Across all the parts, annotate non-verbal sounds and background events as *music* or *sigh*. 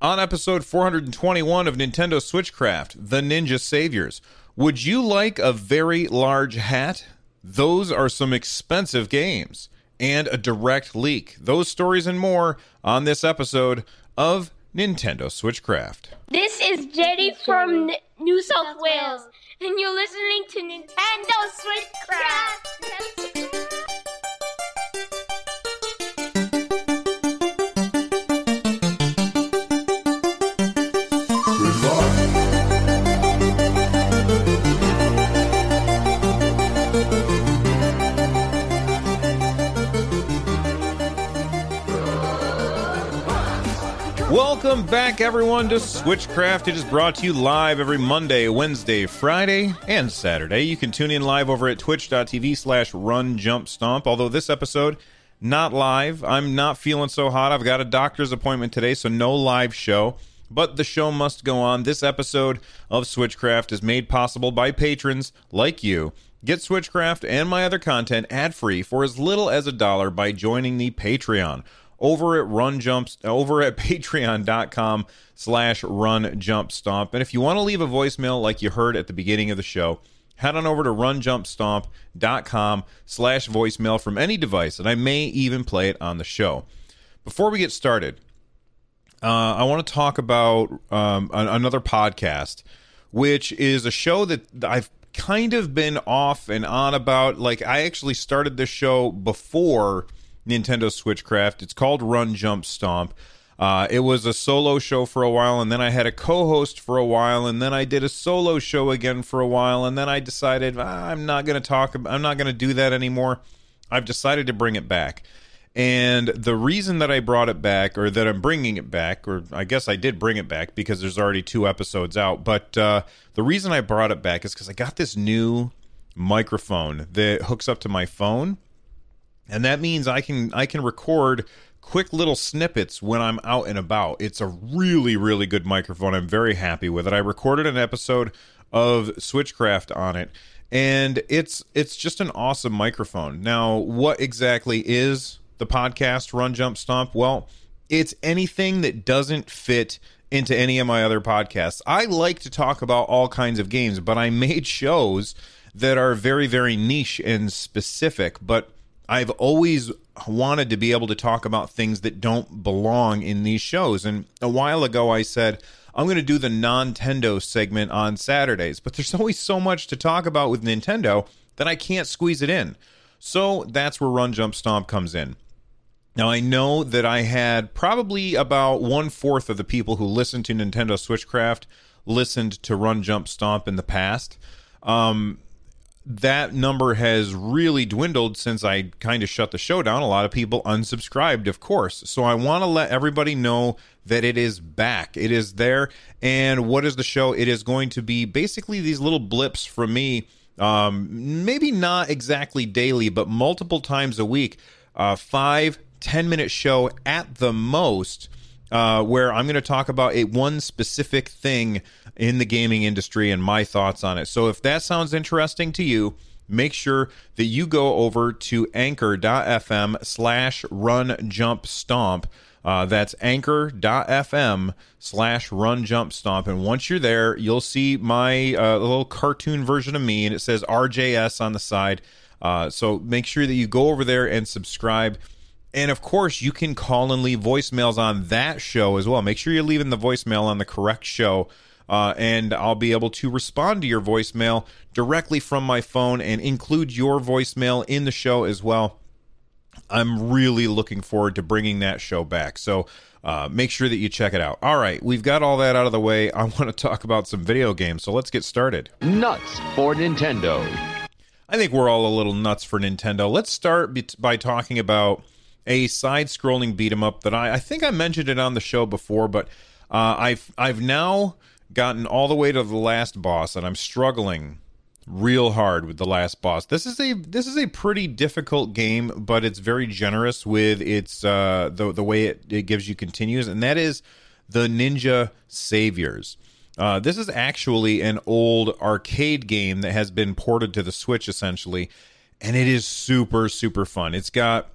On episode 421 of Nintendo Switchcraft, The Ninja Saviors, would you like a very large hat? Those are some expensive games. And a direct leak. Those stories and more on this episode of Nintendo Switchcraft. This is Jenny from New South Wales, and you're listening to Nintendo Switchcraft. Welcome back, everyone, to Switchcraft. It is brought to you live every Monday, Wednesday, Friday, and Saturday. You can tune in live over at twitch.tv slash run jump stomp. Although this episode, not live. I'm not feeling so hot. I've got a doctor's appointment today, so no live show. But the show must go on. This episode of Switchcraft is made possible by patrons like you. Get Switchcraft and my other content ad free for as little as a dollar by joining the Patreon over at run jumps over at *laughs* patreon.com slash run jump stomp. And if you want to leave a voicemail like you heard at the beginning of the show head on over to runjumpstomp.com slash voicemail from any device and i may even play it on the show. Before we get started uh, i want to talk about um, an- another podcast which is a show that i've kind of been off and on about. Like i actually started this show before Nintendo Switchcraft. It's called Run Jump Stomp. Uh, it was a solo show for a while, and then I had a co-host for a while, and then I did a solo show again for a while, and then I decided ah, I'm not going to talk. I'm not going to do that anymore. I've decided to bring it back, and the reason that I brought it back, or that I'm bringing it back, or I guess I did bring it back because there's already two episodes out. But uh, the reason I brought it back is because I got this new microphone that hooks up to my phone and that means I can I can record quick little snippets when I'm out and about. It's a really really good microphone. I'm very happy with it. I recorded an episode of Switchcraft on it and it's it's just an awesome microphone. Now, what exactly is the podcast Run Jump Stomp? Well, it's anything that doesn't fit into any of my other podcasts. I like to talk about all kinds of games, but I made *laughs* shows that are very very niche and specific, but I've always wanted to be able to talk about things that don't belong in these shows. And a while ago, I said, I'm going to do the Nintendo segment on Saturdays, but there's *laughs* always so much to talk about with Nintendo that I can't squeeze it in. So that's where Run Jump Stomp comes in. Now, I know that I had probably about one fourth of the people who listened to Nintendo Switchcraft listened to Run Jump Stomp in the past. Um, that number has really dwindled since I kind of shut the show down. A lot of people unsubscribed, of course. So I want to let everybody know that it is back. It is there. And what is the show? It is going to be basically these little blips from me. Um, maybe not exactly daily, but multiple times a week. Uh, five, 10 minute show at the most. Uh, where I'm going to talk about a one specific thing in the gaming industry and my thoughts on it. So if that sounds interesting to you, make sure that you go over to anchor.fm slash run jump stomp. Uh, that's anchor.fm slash run jump stomp. And once you're there, you'll see my uh, little cartoon version of me, and it says RJS on the side. Uh, so make sure that you go over there and subscribe. And of course, you can call and leave voicemails on that show as well. Make sure you're leaving the voicemail on the correct show. Uh, and I'll be able to respond to your voicemail directly from my phone and include your voicemail in the show as well. I'm really looking forward to bringing that show back. So uh, make sure that you check it out. All right, we've got all that out of the way. I *laughs* want to talk about some video games. So let's get started. Nuts for Nintendo. I think we're all a little nuts for Nintendo. Let's start by talking about a side-scrolling beat 'em up that I, I think I mentioned it on the show before, but uh, I've I've now gotten all the way to the last boss, and I'm struggling real hard with the last boss. This is a this is a pretty difficult game, but it's very generous with its uh, the the way it, it gives you continues, and that is the Ninja Saviors. Uh, this is actually an old arcade game that has been ported to the Switch essentially, and it is super super fun. It's got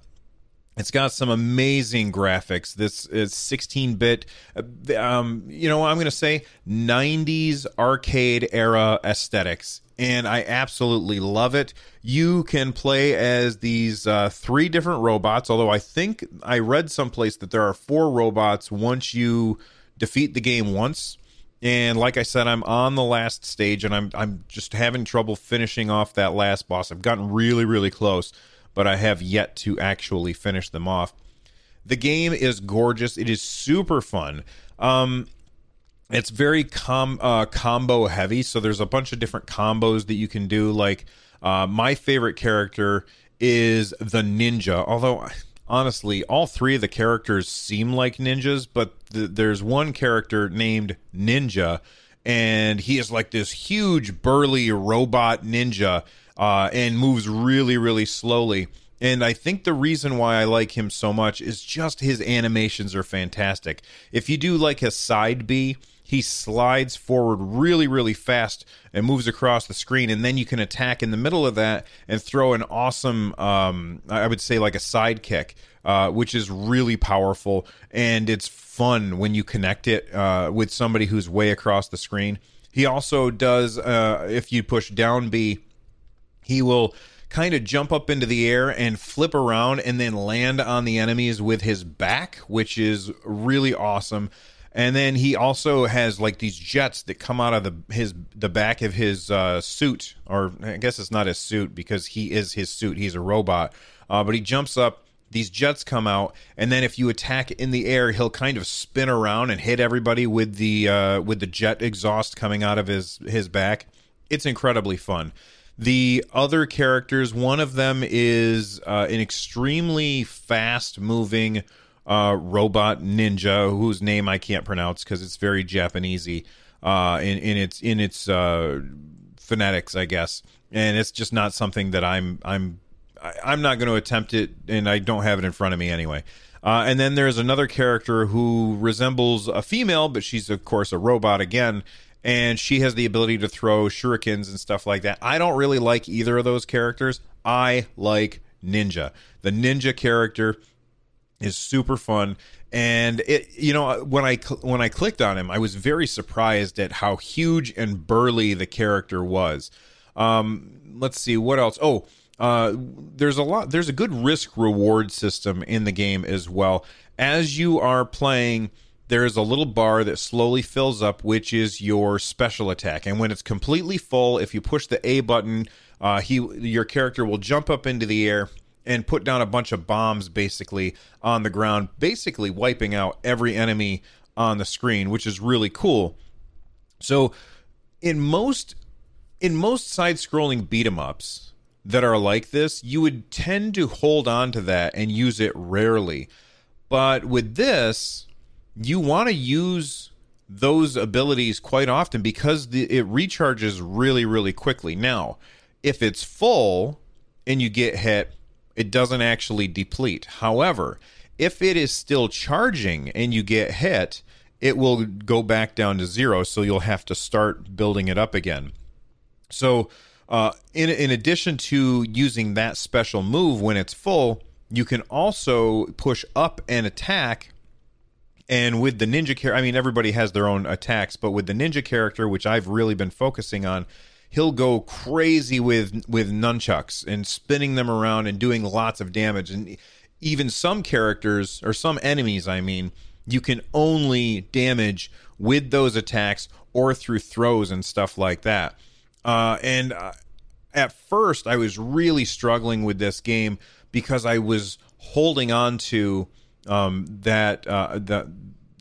It's got some amazing graphics. This is 16 bit, um, you know, what I'm going to say 90s arcade era aesthetics. And I absolutely love it. You can play as these uh, three different robots, although I think I read someplace that there are four robots once you defeat the game once. And like I said, I'm on the last stage and I'm I'm just having trouble finishing off that last boss. I've gotten really, really close but I have yet to actually finish them off. The game is gorgeous. It is super fun. Um, it's very com- uh, combo heavy, so there's a bunch of different combos that you can do. Like uh, my favorite character is the ninja, although honestly, all three of the characters seem like ninjas, but th- there's one character named Ninja, and he is like this huge, burly robot ninja uh, and moves really, really slowly. And I think the reason why I like him so much is just his animations are fantastic. If you do like a side B, he slides forward really, really fast and moves across the screen, and then you can attack in the middle of that and throw an awesome, um, I would say, like a side kick, uh, which is really powerful and it's fun when you connect it uh, with somebody who's way across the screen. He also does, uh, if you push down B, he will kind of jump up into the air and flip around and then land on the enemies with his back, which is really awesome. And then he also has like these jets that come out of the his the back of his uh, suit, or I guess it's not his suit because he is his suit. He's a robot, uh, but he jumps up. These jets come out, and then if you attack in the air, he'll kind of spin around and hit everybody with the uh, with the jet exhaust coming out of his his back. It's incredibly fun. The other characters, one of them is uh, an extremely fast moving uh, robot ninja whose name I can't pronounce because it's very Japanesey uh, in, in its in its uh, phonetics, I guess. And it's just not something that I'm I'm I'm not going to attempt it, and I don't have it in front of me anyway. Uh, and then there's another character who resembles a female, but she's of course a robot again, and she has the ability to throw shurikens and stuff like that. I don't really like either of those characters. I like Ninja. The Ninja character is super fun and it you know when i when i clicked on him i was very surprised at how huge and burly the character was um let's see what else oh uh there's a lot there's a good risk reward system in the game as well as you are playing there is a little bar that slowly fills up, which is your special attack. And when it's completely full, if you push the A button, uh, he your character will jump up into the air and put down a bunch of bombs basically on the ground, basically wiping out every enemy on the screen, which is really cool. So, in most in most side-scrolling beat 'em ups that are like this, you would tend to hold on to that and use it rarely. But with this, you want to use those abilities quite often because the, it recharges really, really quickly. Now, if it's full and you get hit, it doesn't actually deplete. However, if it is still charging and you get hit, it will go back down to zero. So you'll have to start building it up again. So, uh, in in addition to using that special move when it's full, you can also push up and attack and with the ninja character, I mean, everybody has their own attacks, but with the ninja character, which I've really been focusing on, he'll go crazy with with nunchucks and spinning them around and doing lots of damage. And even some characters or some enemies, I mean, you can only damage with those attacks or through throws and stuff like that. Uh, and uh, at first, I was really struggling with this game because I was holding on to um, that uh, the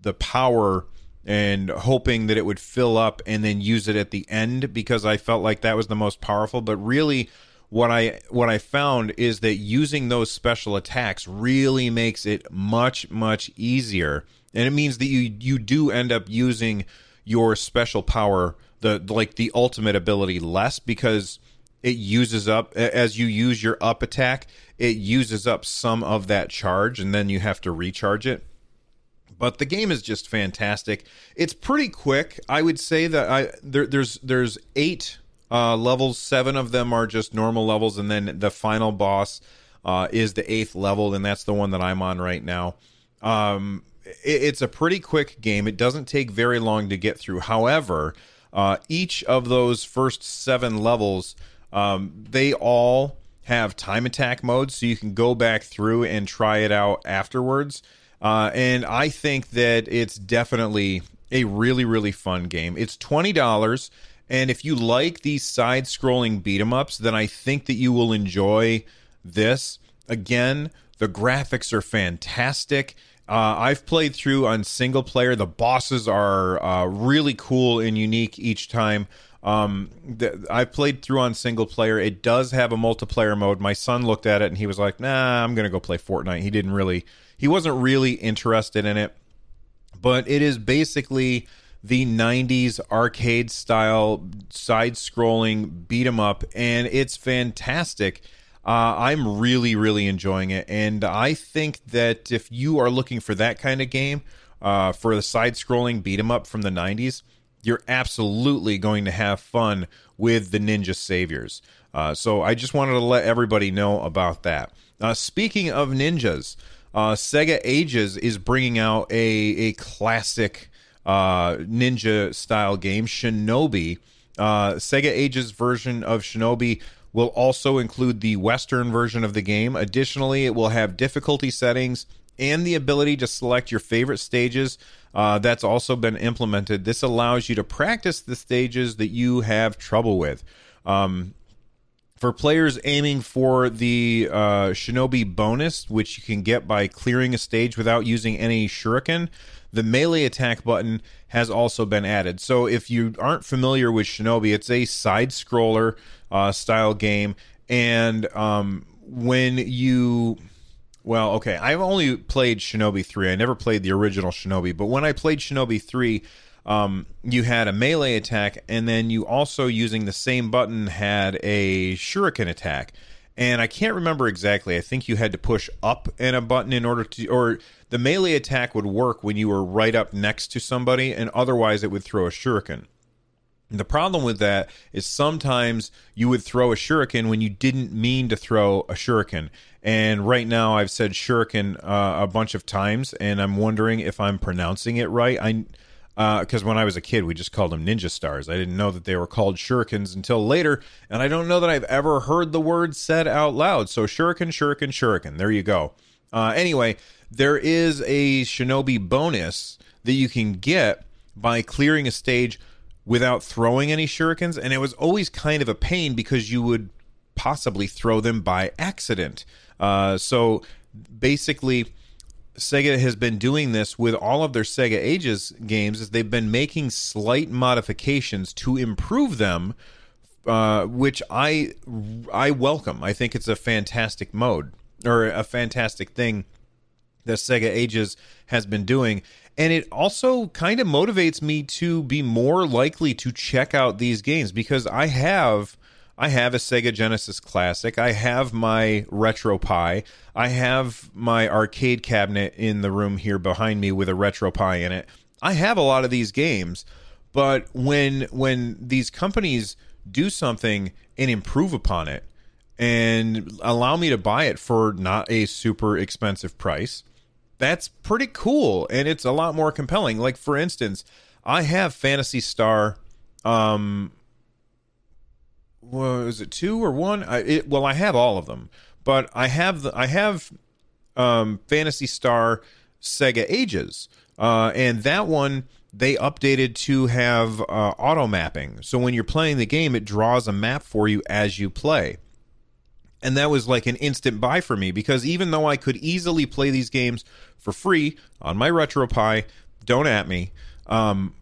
the power and hoping that it would fill up and then use it at the end because I felt like that was the most powerful. But really, what I what I found is that using those special attacks really makes it much much easier, and it means that you you do end up using your special power the like the ultimate ability less because it uses up as you use your up attack it uses up some of that charge and then you have to recharge it but the game is just fantastic it's pretty quick i would say that i there, there's there's eight uh, levels seven of them are just normal levels and then the final boss uh, is the eighth level, and that's the one that I'm on right now. Um, it, it's a pretty quick game. It doesn't take very long to get through. However, uh, each of those first seven levels, um, they all have time attack modes, so you can go back through and try it out afterwards. Uh, and I think that it's definitely a really, really fun game. It's twenty dollars, and if you like these side-scrolling beat 'em ups, then I think that you will enjoy this. Again, the graphics are fantastic. Uh, I've played through on single player. The bosses are uh, really cool and unique each time. Um, the, I've played through on single player. It does have a multiplayer mode. My son looked at it and he was like, "Nah, I'm gonna go play Fortnite." He didn't really, he wasn't really interested in it. But it is basically the 90s arcade style side scrolling beat 'em up, and it's fantastic. Uh, I'm really, really enjoying it, and I think that if you are looking for that kind of game, uh, for the side-scrolling beat 'em up from the '90s, you're absolutely going to have fun with the Ninja Saviors. Uh, so I just wanted to let everybody know about that. Uh, speaking of ninjas, uh, Sega Ages is bringing out a a classic uh, ninja style game, Shinobi. Sega Ages version of Shinobi will also include the Western version of the game. Additionally, it will have difficulty settings and the ability to select your favorite stages. Uh, that's also been implemented. This allows you to practice the stages that you have trouble with. Um, for players aiming for the uh, Shinobi bonus, which you can get by clearing a stage without using any shuriken, the melee attack button has also been added. So if you aren't familiar with Shinobi, it's a side scroller uh, style game, and um, when you well, okay, I've only played Shinobi 3. I never played the original Shinobi, but when I played Shinobi 3, um, you had a melee attack, and then you also, using the same button, had a shuriken attack. And I can't remember exactly. I think you had to push up and a button in order to, or the melee attack would work when you were right up next to somebody, and otherwise it would throw a shuriken. The problem with that is sometimes you would throw a shuriken when you didn't mean to throw a shuriken. And right now I've said shuriken uh, a bunch of times, and I'm wondering if I'm pronouncing it right. I because uh, when I was a kid, we just called them ninja stars. I didn't know that they were called shurikens until later, and I don't know that I've ever heard the word said out loud. So shuriken, shuriken, shuriken. There you go. Uh, anyway, there is a shinobi bonus that you can get by clearing a stage without throwing any shurikens, and it was always kind of a pain because you would possibly throw them by accident. Uh, so basically, Sega has been doing this with all of their Sega Ages games. Is they've been making slight modifications to improve them, uh, which I I welcome. I think it's a fantastic mode or a fantastic thing that Sega Ages has been doing and it also kind of motivates me to be more likely to check out these games because I have I have a Sega Genesis Classic. I have my RetroPie. I have my arcade cabinet in the room here behind me with a RetroPie in it. I have a lot of these games, but when when these companies do something and improve upon it and allow me to buy it for not a super expensive price, that's pretty cool and it's a lot more compelling. Like for instance, I have Phantasy Star um was it two or one? I, it, well, I have all of them, but I have the I have um, Phantasy Star Sega Ages, uh, and that one they updated to have uh, auto mapping. So when you're playing the game, it draws a map for you as you play and that was like an instant buy for me because even though I could easily play these games for free on my RetroPie, don't at me. Um,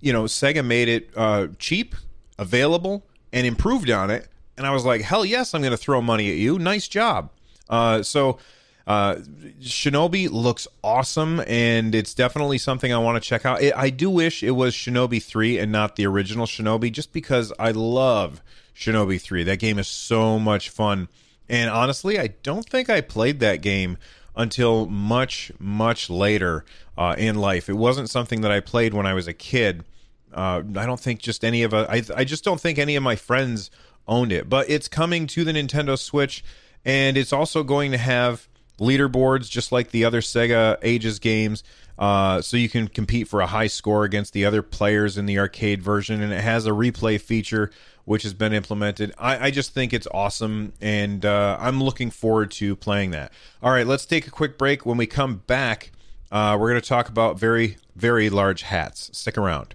you know, Sega made it uh, cheap, available, and improved on it, and I was like, hell yes, I'm going to throw money at you. Nice job. Uh, so. Uh, Shinobi looks awesome, and it's definitely something I want to check out. It, I do wish it was Shinobi 3 and not the original Shinobi, just because I love Shinobi 3. That game is so much fun. And honestly, I don't think I played that game until much, much later uh, in life. It wasn't something that I played when I was a kid. Uh, I don't think just any of a, I, I just don't think any of my friends owned it. But it's coming to the Nintendo Switch, and it's also going to have leaderboards just like the other Sega Ages games. Uh, so you can compete for a high score against the other players in the arcade version, and it has a replay feature which has been implemented. I, I just think it's awesome, and uh, I'm looking forward to playing that. All right, let's take a quick break. When we come back, uh, we're going to talk about very, very large hats. Stick around.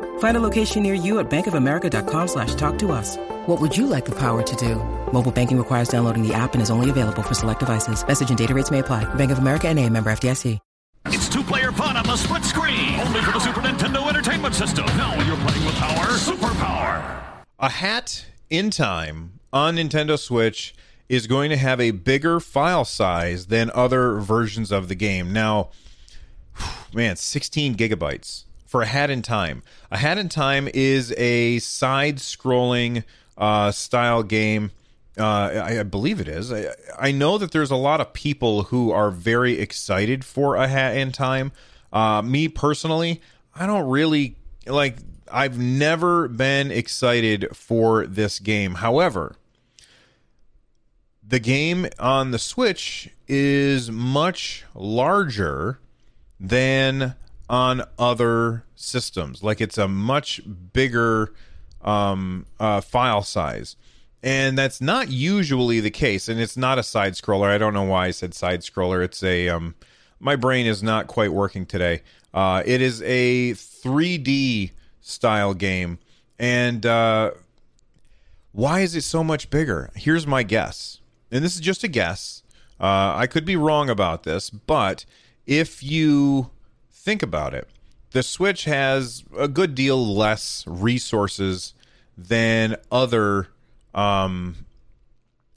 Find a location near you at bankofamerica.com slash talk to us. What would you like the power to do? Mobile banking requires downloading the app and is only available for select devices. Message and data rates may apply. Bank of America and a member FDIC. It's two-player fun on the split screen, only for the Super Nintendo Entertainment System. Now you're playing with power, superpower. A hat in time on Nintendo Switch is going to have a bigger file size than other versions of the game. Now, man, 16 gigabytes for a hat in time. A hat in time is a side-scrolling uh, style game. Uh, I, I, believe it is. I, I, know that there's a lot of people who are very excited for a hat in time. Uh, me personally, I don't really like. I've never been excited for this game. However, the game on the Switch is much larger than on other systems. Like it's a much bigger um, uh, file size. And that's not usually the case. And it's not a side scroller. I don't know why I said side scroller. It's a, um, my brain is not quite working today. Uh, it is a 3D style game. And uh, why is it so much bigger? Here's my guess. And this is just a guess. Uh, I could be wrong about this, but if you think about it, the Switch has a good deal less resources than other um,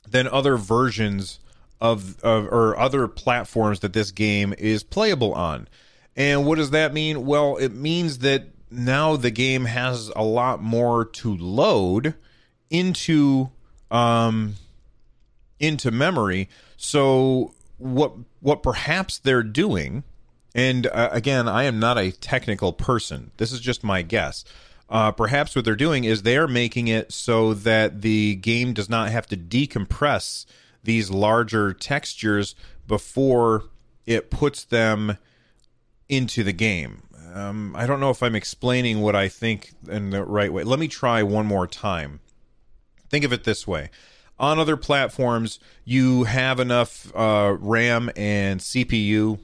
than other versions of, of or other platforms that this game is playable on. And what does that mean? Well, it means that now the game has a lot more to load into um, into memory. So what what perhaps they're doing and uh, again, I am not a technical person. This is just my guess. Uh, perhaps what they're doing is they're making it so that the game does not have to decompress these larger textures before it puts them into the game. Um, I don't know if I'm explaining what I think in the right way. Let me try one more time. Think of it this way on other platforms, you have enough uh, RAM and CPU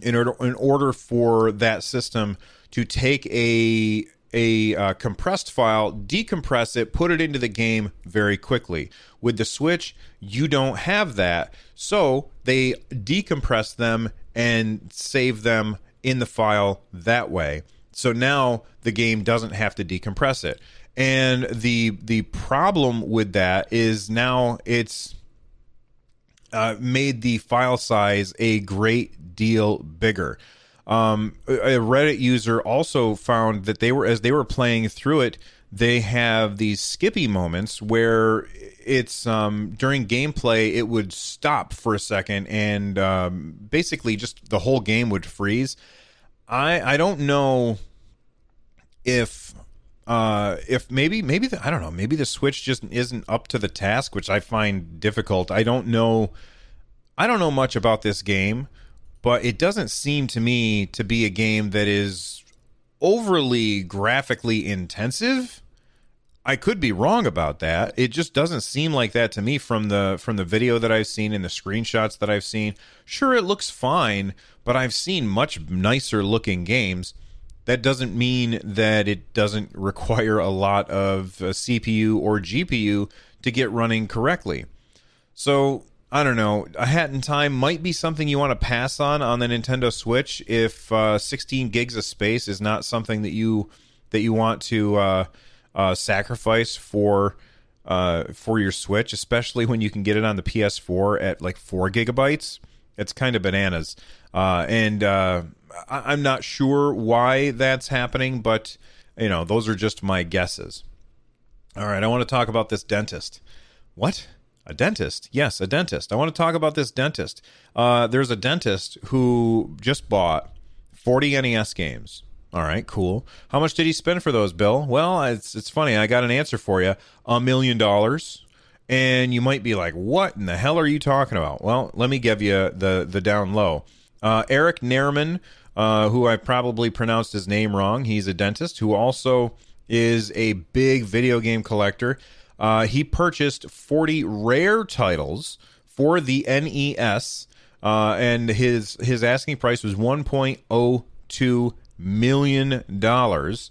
in order in order for that system to take a a uh, compressed file, decompress it, put it into the game very quickly. With the Switch, you don't have that, so they decompress them and save them in the file that way. So now the game doesn't have to decompress it. And the the problem with that is now it's uh, made the file size a great deal bigger. Um, a Reddit user also found that they were as they were playing through it, they have these skippy moments where it's um, during gameplay it would stop for a second and um, basically just the whole game would freeze. I I don't know if uh, if maybe maybe the, I don't know maybe the Switch just isn't up to the task, which I find difficult. I don't know. I don't know much about this game but it doesn't seem to me to be a game that is overly graphically intensive. I could be wrong about that. It just doesn't seem like that to me from the from the video that I've seen and the screenshots that I've seen. Sure it looks fine, but I've seen much nicer looking games. That doesn't mean that it doesn't require a lot of uh, CPU or GPU to get running correctly. So I don't know. A Hat in Time might be something you want to pass on on the Nintendo Switch if uh, 16 gigs of space is not something that you that you want to uh, uh, sacrifice for uh, for your Switch, especially when you can get it on the PS4 at like four gigabytes. It's kind of bananas, and I- I'm not sure why that's happening, but you know those are just my guesses. All right, I want to talk about this dentist. What? A dentist? Yes, a dentist. I want to talk about this dentist. Uh, there's a dentist who just bought 40 NES games. All right, cool. How much did he spend for those, Bill? Well, it's it's funny. I got an answer for you. A million dollars. And you might be like, "What in the hell are you talking about?" Well, let me give you the the down low. Uh, Eric Naierman, uh, who I probably pronounced his name wrong. He's a dentist who also is a big video game collector. Uh, he purchased 40 rare titles for the NES, uh, and his his asking price was 1.02 million dollars.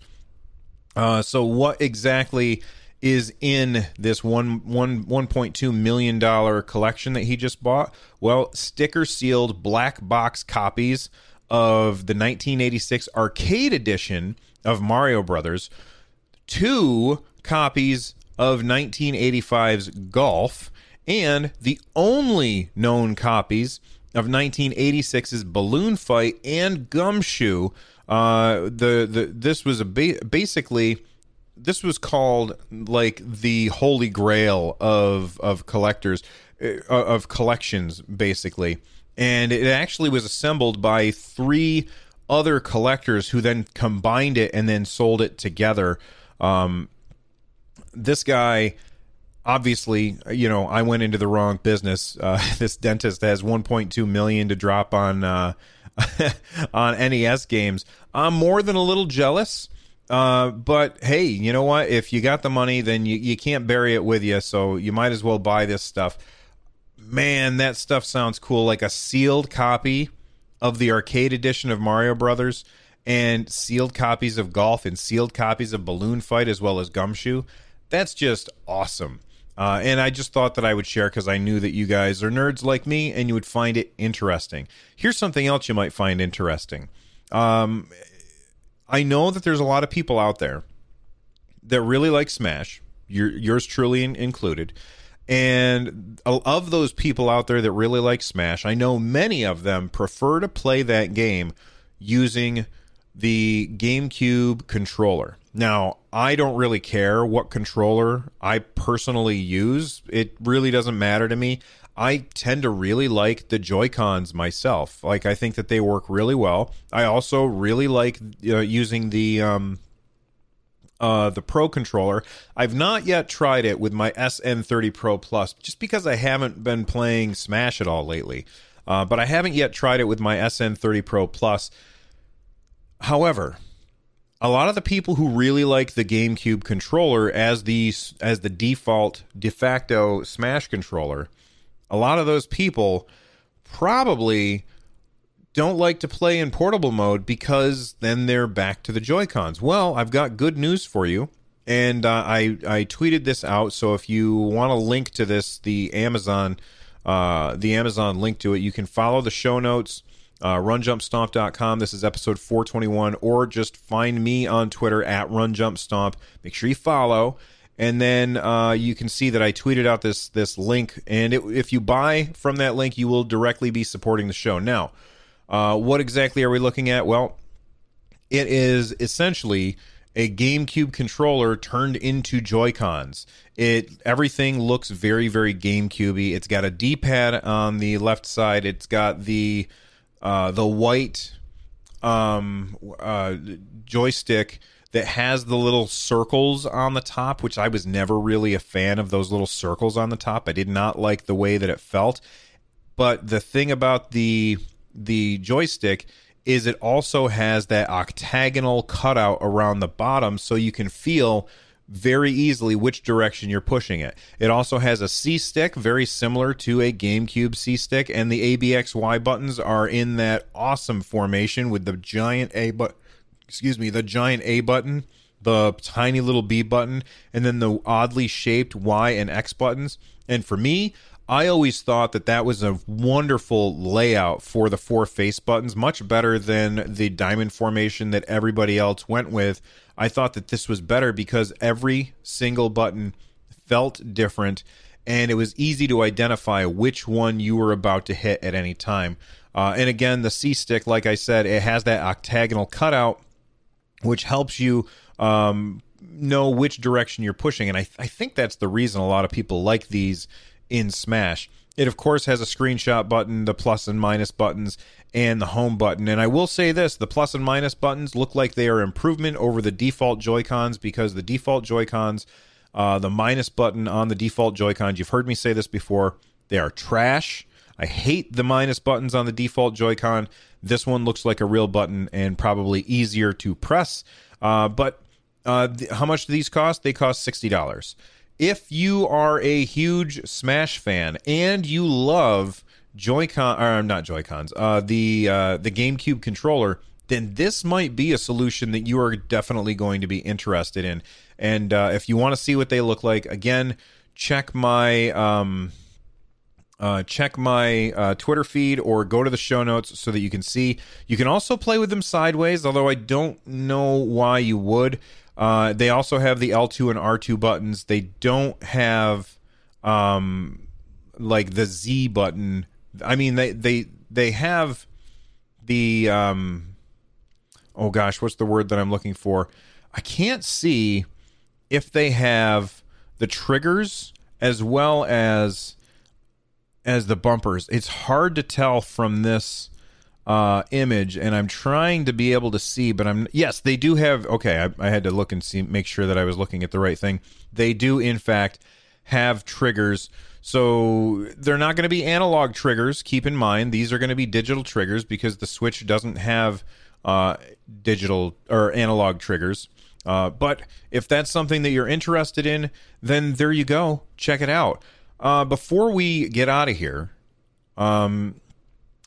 Uh, so what exactly is in this one one one point two million dollar collection that he just bought? Well, sticker sealed black box copies of the 1986 arcade edition of Mario Brothers, two copies of 1985's Golf, and the only known copies of 1986's Balloon Fight and Gumshoe. Uh, the the this was a ba- basically this was called like the holy grail of of collectors uh, of collections basically. And it actually was assembled by three other collectors who then combined it and then sold it together. Um, this guy obviously you know i went into the wrong business. Uh, *laughs* this dentist has 1.2 million to drop on uh, *laughs* on nes games. I'm more than a little jealous uh, but hey, you know what? If you got the money, then you, you can't bury it with you, so you might as well buy this stuff. Man, that stuff sounds cool. Like a sealed copy of the arcade edition of Mario Brothers, and sealed copies of Golf, and sealed copies of Balloon Fight, as well as Gumshoe. That's just awesome. Uh, and I just thought that I would share because I knew that you guys are nerds like me and you would find it interesting. Here's something else you might find interesting. Um, I know that there's a lot of people out there that really like Smash, your, yours truly in, included. And of those people out there that really like Smash, I know many of them prefer to play that game using the GameCube controller. Now, I don't really care what controller I personally use. It really doesn't matter to me. I tend to really like the Joy Cons myself. Like I think that they work really well. I also really like uh, using the um, uh, the Pro controller. I've not yet tried it with my SN30 Pro Plus, just because I haven't been playing Smash at all lately. Uh, but I haven't yet tried it with my SN30 Pro Plus. However, a lot of the people who really like the GameCube controller as the as the default de facto Smash controller a lot of those people probably don't like to play in portable mode because then they're back to the Joy Cons. Well, I've got good news for you. And uh, I I tweeted this out, so if you want to link to this, the Amazon uh, the Amazon link to it, you can follow the show notes, uh, runjumpstomp.com. This is episode 421, or just find me on Twitter at runjumpstomp. Make sure you follow and then uh, you can see that I tweeted out this this link, and it, if you buy from that link, you will directly be supporting the show. Now, uh, what exactly are we looking at? Well, it is essentially a GameCube controller turned into Joy Cons. It everything looks very very GameCubey. It's got a D pad on the left side. It's got the uh, the white um, uh, joystick that has the little circles on the top, which I was never really a fan of those little circles on the top. I did not like the way that it felt. But the thing about the the joystick is it also has that octagonal cutout around the bottom so you can feel very easily which direction you're pushing it. It also has a C stick, very similar to a GameCube C stick, and the ABXY buttons are in that awesome formation with the giant A but excuse me, the giant A button, the tiny little B button, and then the oddly shaped Y and X buttons. And for me, I always thought that that was a wonderful layout for the four face buttons, much better than the diamond formation that everybody else went with. I thought that this was better because every single button felt different and it was easy to identify which one you were about to hit at any time. Uh, and again, the C stick, like I said, it has that octagonal cutout, which helps you um, know which direction you're pushing. And I, I think that's the reason a lot of people like these in Smash. It, of course, has a screenshot button, the plus and minus buttons, and the home button. And I will say this the plus and minus buttons look like they are improvement over the default Joy-Cons because the default Joy-Cons, uh, the minus button on the default Joy-Cons, you've heard me say this before, they are trash. I hate the minus buttons on the default Joy-Con. This one looks like a real button and probably easier to press. Uh, but uh, th- how much do these cost? They cost $60 if you are a huge Smash fan and you love Joy-Con or not Joy-Cons, uh, the uh, the GameCube controller, then this might be a solution that you are definitely going to be interested in. And uh, if you want to see what they look like, again, check my um, uh, check my uh, Twitter feed or go to the show notes so that you can see. You can also play with them sideways, although I don't know why you would. Uh, they also have the L2 and R2 buttons. They don't have um, like the Z button. I mean, they they they have the um, oh gosh, what's the word that I'm looking for? I can't see if they have the triggers as well as as the bumpers. It's hard to tell from this uh, image, and I'm trying to be able to see, but I'm yes, they do have. Okay, I, I had to look and see, make sure that I was looking at the right thing. They do, in fact, have triggers. So they're not going to be analog triggers. Keep in mind, these are going to be digital triggers because the Switch doesn't have uh, digital or analog triggers. Uh, but if that's something that you're interested in, then there you go. Check it out. Uh, before we get out of here, um,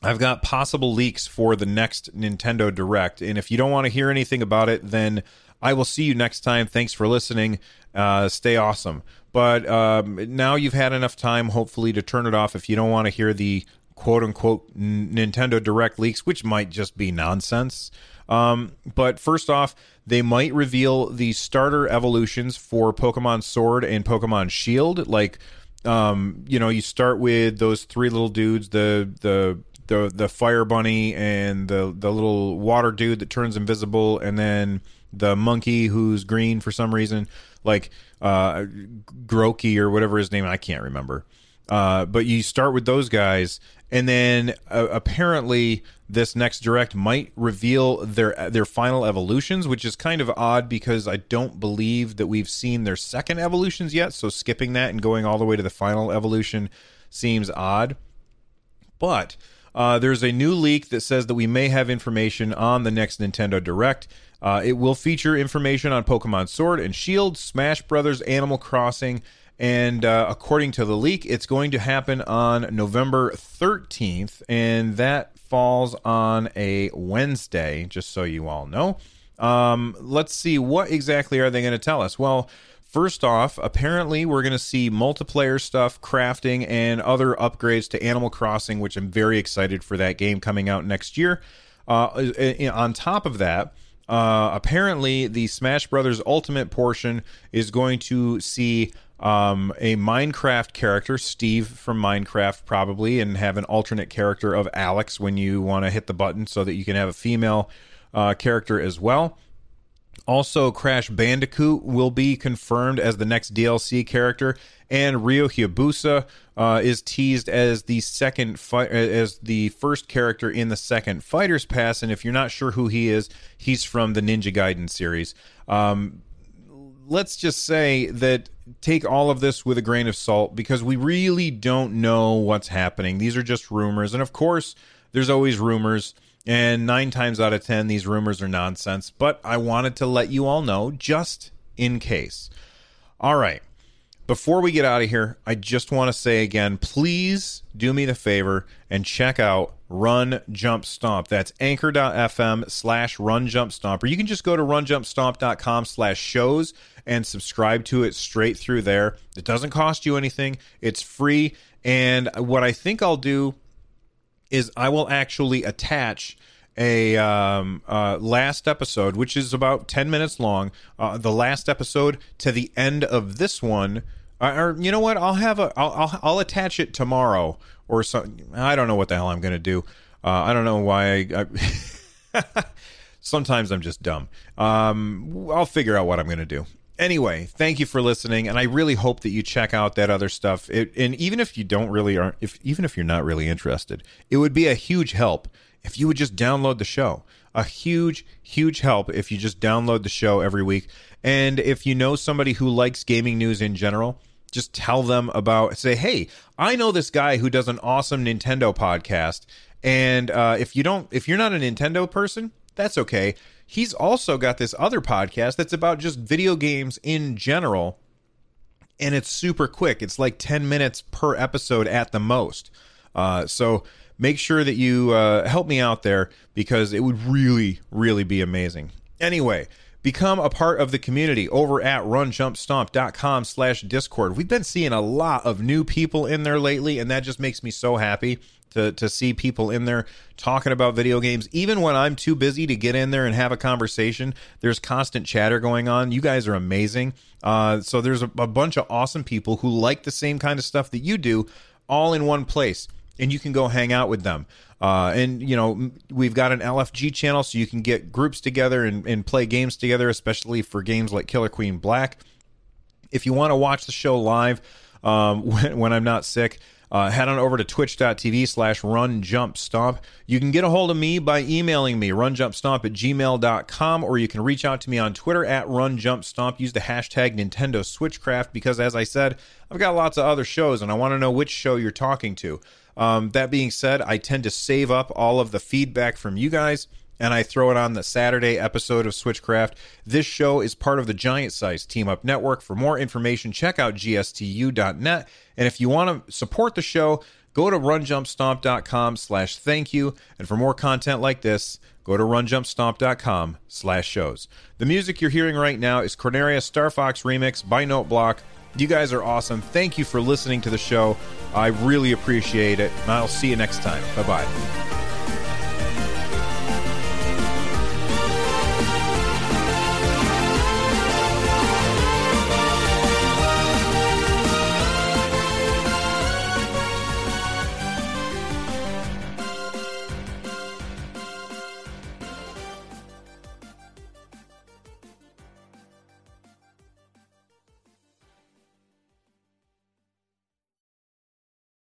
I've got possible leaks for the next Nintendo Direct. And if you don't want to hear anything about it, then I will see you next time. Thanks for listening. Uh, stay awesome. But um, now you've had enough time, hopefully, to turn it off if you don't want to hear the quote unquote Nintendo Direct leaks, which might just be nonsense. Um, but first off, they might reveal the starter evolutions for Pokemon Sword and Pokemon Shield. Like, um, you know, you start with those three little dudes, the the the the fire bunny and the the little water dude that turns invisible, and then the monkey who's green for some reason, like uh, Grookey or whatever his name. I can't remember. Uh, but you start with those guys, and then uh, apparently this next direct might reveal their their final evolutions, which is kind of odd because I don't believe that we've seen their second evolutions yet. So skipping that and going all the way to the final evolution seems odd. But uh, there's a new leak that says that we may have information on the next Nintendo Direct. Uh, it will feature information on Pokemon Sword and Shield, Smash Brothers, Animal Crossing, and uh, according to the leak, it's going to happen on November 13th, and that falls on a Wednesday, just so you all know. Um, let's see, what exactly are they going to tell us? Well, First off, apparently we're going to see multiplayer stuff, crafting, and other upgrades to Animal Crossing, which I'm very excited for that game coming out next year. Uh, on top of that, uh, apparently the Smash Brothers Ultimate portion is going to see um, a Minecraft character, Steve from Minecraft, probably, and have an alternate character of Alex when you want to hit the button so that you can have a female uh, character as well. Also, Crash Bandicoot will be confirmed as the next DLC character, and Ryo Hayabusa uh, is teased as the second fi- as the first character in the second Fighters Pass. And if you're not sure who he is, he's from the Ninja Gaiden series. Um, let's just say that take all of this with a grain of salt because we really don't know what's happening. These are just rumors, and of course, there's always rumors. And nine times out of ten, these rumors are nonsense, but I wanted to let you all know just in case. All right. before we get out of here, I just want to say again, please do me the favor and check out Run Jump Stomp. That's anchor.fm slash run jump stomp. Or you can just go to runjumpstomp.com slash shows and subscribe to it straight through there. It doesn't cost you anything, it's free. And what I think I'll do is I will actually attach a um, uh, last episode, which is about 10 minutes long, uh, the last episode to the end of this one. Uh, or you know what? I'll have a. I'll, I'll, I'll attach it tomorrow or something. I don't know what the hell I'm going to do. Uh, I don't know why I. I *laughs* sometimes I'm just dumb. Um, I'll figure out what I'm going to do. Anyway, thank you for listening, and I really hope that you check out that other stuff. It, and even if you don't really aren't, if even if you're not really interested, it would be a huge help if you would just download the show. A huge, huge help if you just download the show every week. And if you know somebody who likes gaming news in general, just tell them about say hey i know this guy who does an awesome nintendo podcast and uh, if you don't if you're not a nintendo person that's okay he's also got this other podcast that's about just video games in general and it's super quick. It's like 10 minutes per episode at the most. Uh, so make sure that you uh, help me out there because it would really really be amazing. Anyway Become a part of the community over at runjumpstomp.com slash discord. We've been seeing a lot of new people in there lately, and that just makes me so happy to, to see people in there talking about video games. Even when I'm too busy to get in there and have a conversation, there's constant chatter going on. You guys are amazing. Uh, so there's a, a bunch of awesome people who like the same kind of stuff that you do all in one place, and you can go hang out with them. Uh, and you know we've got an LFG channel, so you can get groups together and, and play games together, especially for games like Killer Queen Black. If you want to watch the show live um, *laughs* when, when I'm not sick, uh, head on over to twitch.tv slash run jump stomp. You can get a hold of me by emailing me, runjumpstomp at gmail.com, or you can reach out to me on Twitter at runjumpstomp. Use the hashtag Nintendo Switchcraft because, as I said, I've got lots of other shows and I want to know which show you're talking to. Um, that being said, I tend to save up all of the feedback from you guys and I throw it on the Saturday episode of Switchcraft. This show is part of the Giant Size Team Up Network. For more information, check out gstu.net. And if you want to support the show, go to runjumpstomp.com slash thank you. And for more content like this, go to runjumpstomp.com slash shows. The music you're hearing right now is Corneria Star Fox Remix by Noteblock. You guys are awesome. Thank you for listening to the show. I really appreciate it. I'll see you next time. Bye bye.